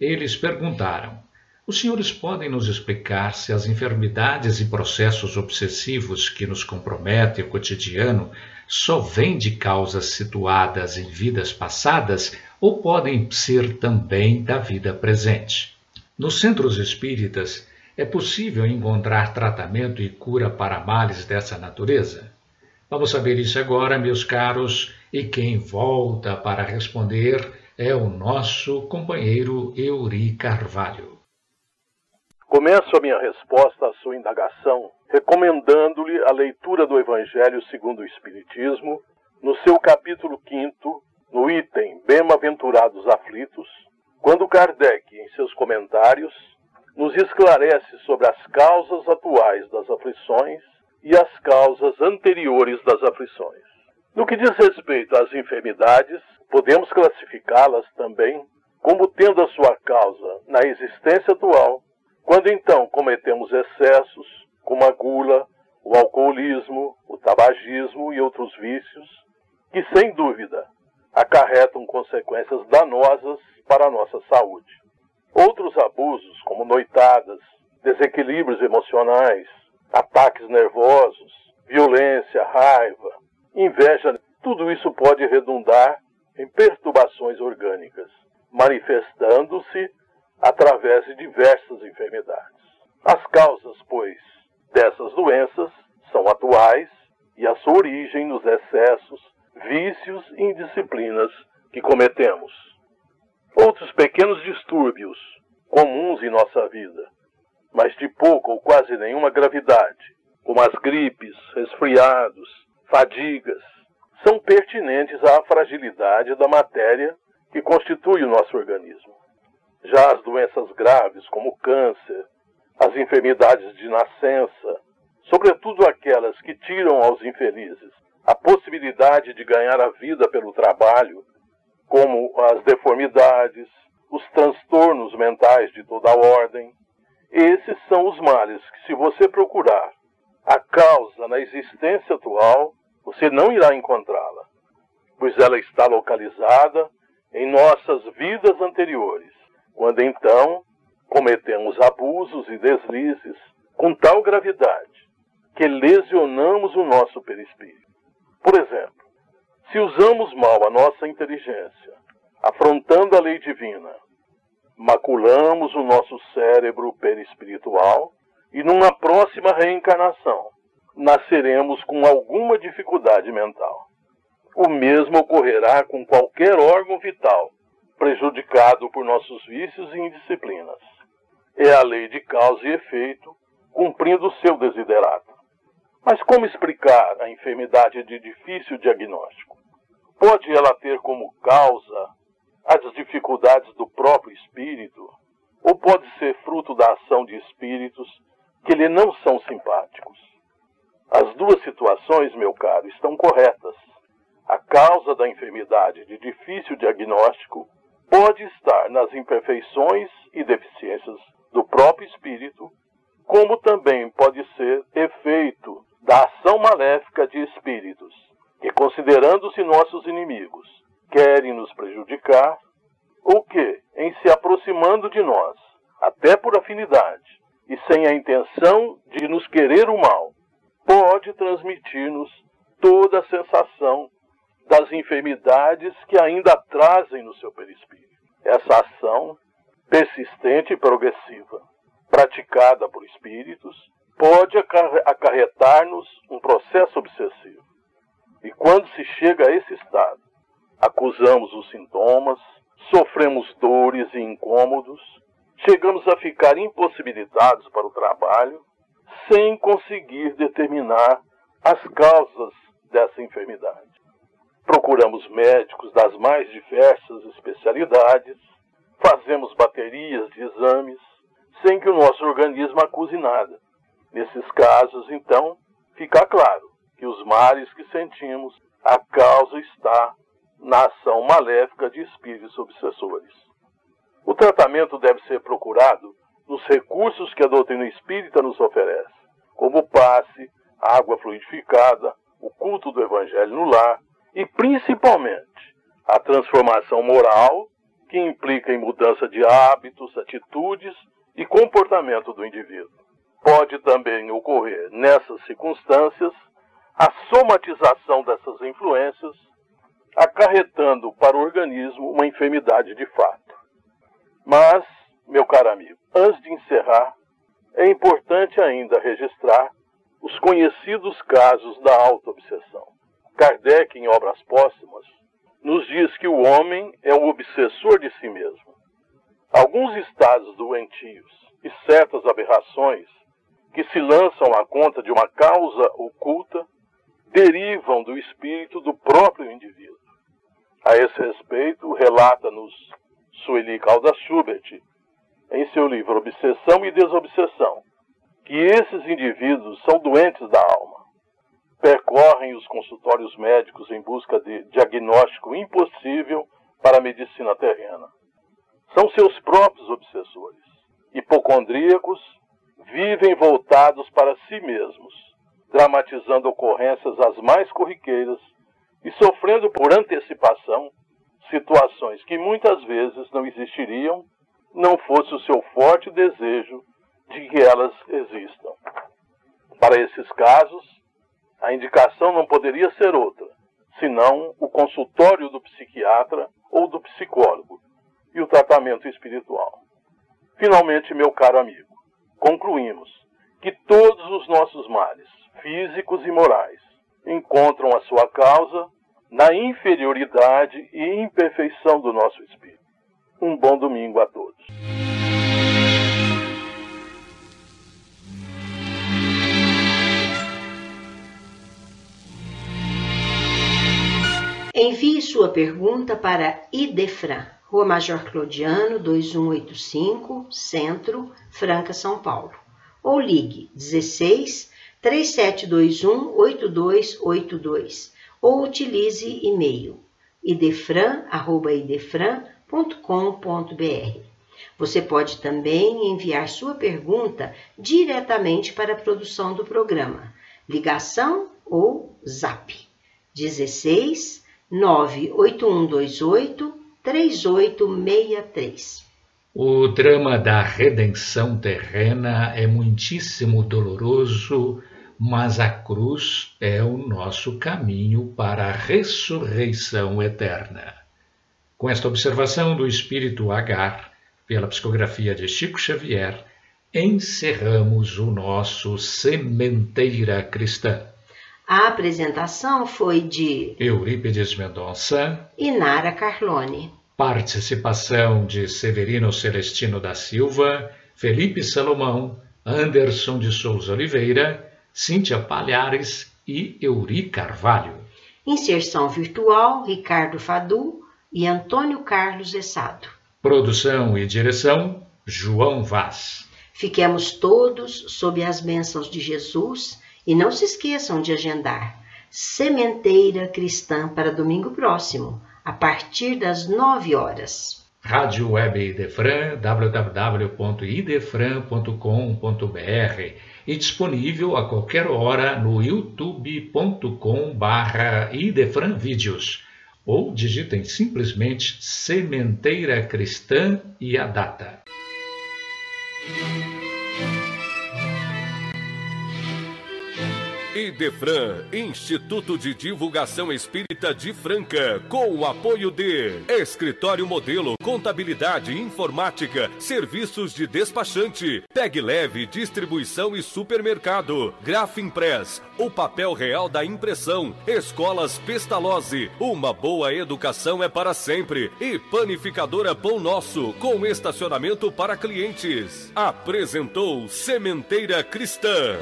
Eles perguntaram: os senhores podem nos explicar se as enfermidades e processos obsessivos que nos comprometem o cotidiano só vêm de causas situadas em vidas passadas ou podem ser também da vida presente? Nos centros espíritas, é possível encontrar tratamento e cura para males dessa natureza? Vamos saber isso agora, meus caros, e quem volta para responder é o nosso companheiro Euri Carvalho. Começo a minha resposta à sua indagação recomendando-lhe a leitura do Evangelho segundo o Espiritismo, no seu capítulo 5, no item Bem-aventurados aflitos, quando Kardec, em seus comentários, nos esclarece sobre as causas atuais das aflições e as causas anteriores das aflições. No que diz respeito às enfermidades, podemos classificá-las também como tendo a sua causa na existência atual, quando então cometemos excessos, como a gula, o alcoolismo, o tabagismo e outros vícios, que sem dúvida acarretam consequências danosas para a nossa saúde. Outros abusos, como noitadas, desequilíbrios emocionais, ataques nervosos, violência, raiva, inveja, tudo isso pode redundar em perturbações orgânicas, manifestando-se através de diversas enfermidades. As causas, pois, dessas doenças são atuais e a sua origem nos excessos, vícios e indisciplinas que cometemos. Outros pequenos distúrbios, comuns em nossa vida, mas de pouca ou quase nenhuma gravidade, como as gripes, resfriados, fadigas, são pertinentes à fragilidade da matéria que constitui o nosso organismo. Já as doenças graves, como o câncer, as enfermidades de nascença, sobretudo aquelas que tiram aos infelizes a possibilidade de ganhar a vida pelo trabalho, como as deformidades, os transtornos mentais de toda a ordem, esses são os males que, se você procurar a causa na existência atual, você não irá encontrá-la, pois ela está localizada em nossas vidas anteriores, quando então cometemos abusos e deslizes com tal gravidade que lesionamos o nosso perispírito. Por exemplo, se usamos mal a nossa inteligência, afrontando a lei divina, maculamos o nosso cérebro perispiritual e numa próxima reencarnação nasceremos com alguma dificuldade mental. O mesmo ocorrerá com qualquer órgão vital prejudicado por nossos vícios e indisciplinas. É a lei de causa e efeito cumprindo o seu desiderato. Mas como explicar a enfermidade de difícil diagnóstico? Pode ela ter como causa as dificuldades do próprio espírito? Ou pode ser fruto da ação de espíritos que lhe não são simpáticos? As duas situações, meu caro, estão corretas. A causa da enfermidade de difícil diagnóstico pode estar nas imperfeições e deficiências do próprio espírito, como também pode ser efeito da ação maléfica de espíritos que, considerando-se nossos inimigos, querem nos prejudicar, ou que, em se aproximando de nós, até por afinidade, e sem a intenção de nos querer o mal, pode transmitir-nos toda a sensação das enfermidades que ainda trazem no seu perispírito. Essa ação persistente e progressiva, praticada por espíritos, pode acarretar-nos um processo obsessivo. E quando se chega a esse estado, acusamos os sintomas, sofremos dores e incômodos, chegamos a ficar impossibilitados para o trabalho, sem conseguir determinar as causas dessa enfermidade. Procuramos médicos das mais diversas especialidades, fazemos baterias de exames, sem que o nosso organismo acuse nada. Nesses casos, então, fica claro que os males que sentimos, a causa está na ação maléfica de espíritos obsessores. O tratamento deve ser procurado nos recursos que a doutrina espírita nos oferece, como o passe, a água fluidificada, o culto do evangelho no lar e, principalmente, a transformação moral que implica em mudança de hábitos, atitudes e comportamento do indivíduo. Pode também ocorrer, nessas circunstâncias, a somatização dessas influências, acarretando para o organismo uma enfermidade de fato. Mas, meu caro amigo, antes de encerrar, é importante ainda registrar os conhecidos casos da autoobsessão. Kardec, em Obras Póstumas, nos diz que o homem é um obsessor de si mesmo. Alguns estados doentios e certas aberrações que se lançam à conta de uma causa oculta derivam do espírito do próprio indivíduo. A esse respeito, relata-nos Sueli Caldas Schubert, em seu livro Obsessão e Desobsessão, que esses indivíduos são doentes da alma. Percorrem os consultórios médicos em busca de diagnóstico impossível para a medicina terrena. São seus próprios obsessores. Hipocondríacos, vivem voltados para si mesmos, dramatizando ocorrências as mais corriqueiras e sofrendo por antecipação situações que muitas vezes não existiriam não fosse o seu forte desejo de que elas existam. Para esses casos, a indicação não poderia ser outra, senão o consultório do psiquiatra ou do psicólogo e o tratamento espiritual. Finalmente, meu caro amigo, concluímos que todos os nossos males, físicos e morais, encontram a sua causa na inferioridade e imperfeição do nosso espírito. Um bom domingo a todos. Envie sua pergunta para Idefran, Rua Major Claudiano, 2185, Centro, Franca, São Paulo. Ou ligue 16 3721 8282 ou utilize e-mail idefran@idefran.com.br. Você pode também enviar sua pergunta diretamente para a produção do programa. Ligação ou Zap 16 98128 3863. O drama da redenção terrena é muitíssimo doloroso, mas a cruz é o nosso caminho para a ressurreição eterna. Com esta observação do espírito Agar, pela psicografia de Chico Xavier, encerramos o nosso Sementeira Cristã. A apresentação foi de Eurípides Mendonça e Nara Carlone. Participação de Severino Celestino da Silva, Felipe Salomão, Anderson de Souza Oliveira, Cíntia Palhares e Euri Carvalho. Inserção virtual Ricardo Fadu e Antônio Carlos Essado. Produção e direção João Vaz. Fiquemos todos sob as bênçãos de Jesus e não se esqueçam de agendar Sementeira Cristã para domingo próximo, a partir das 9 horas. Rádio Web Idefran, www.idefran.com.br e disponível a qualquer hora no youtube.com/barra ou digitem simplesmente Sementeira Cristã e a data. Idefran, Instituto de Divulgação Espírita de Franca, com o apoio de Escritório Modelo, Contabilidade, Informática, Serviços de Despachante, Peg Leve, Distribuição e Supermercado, Grafimpress, o papel real da impressão, Escolas Pestalozzi, uma boa educação é para sempre e Panificadora Pão Nosso, com estacionamento para clientes. Apresentou Sementeira Cristã.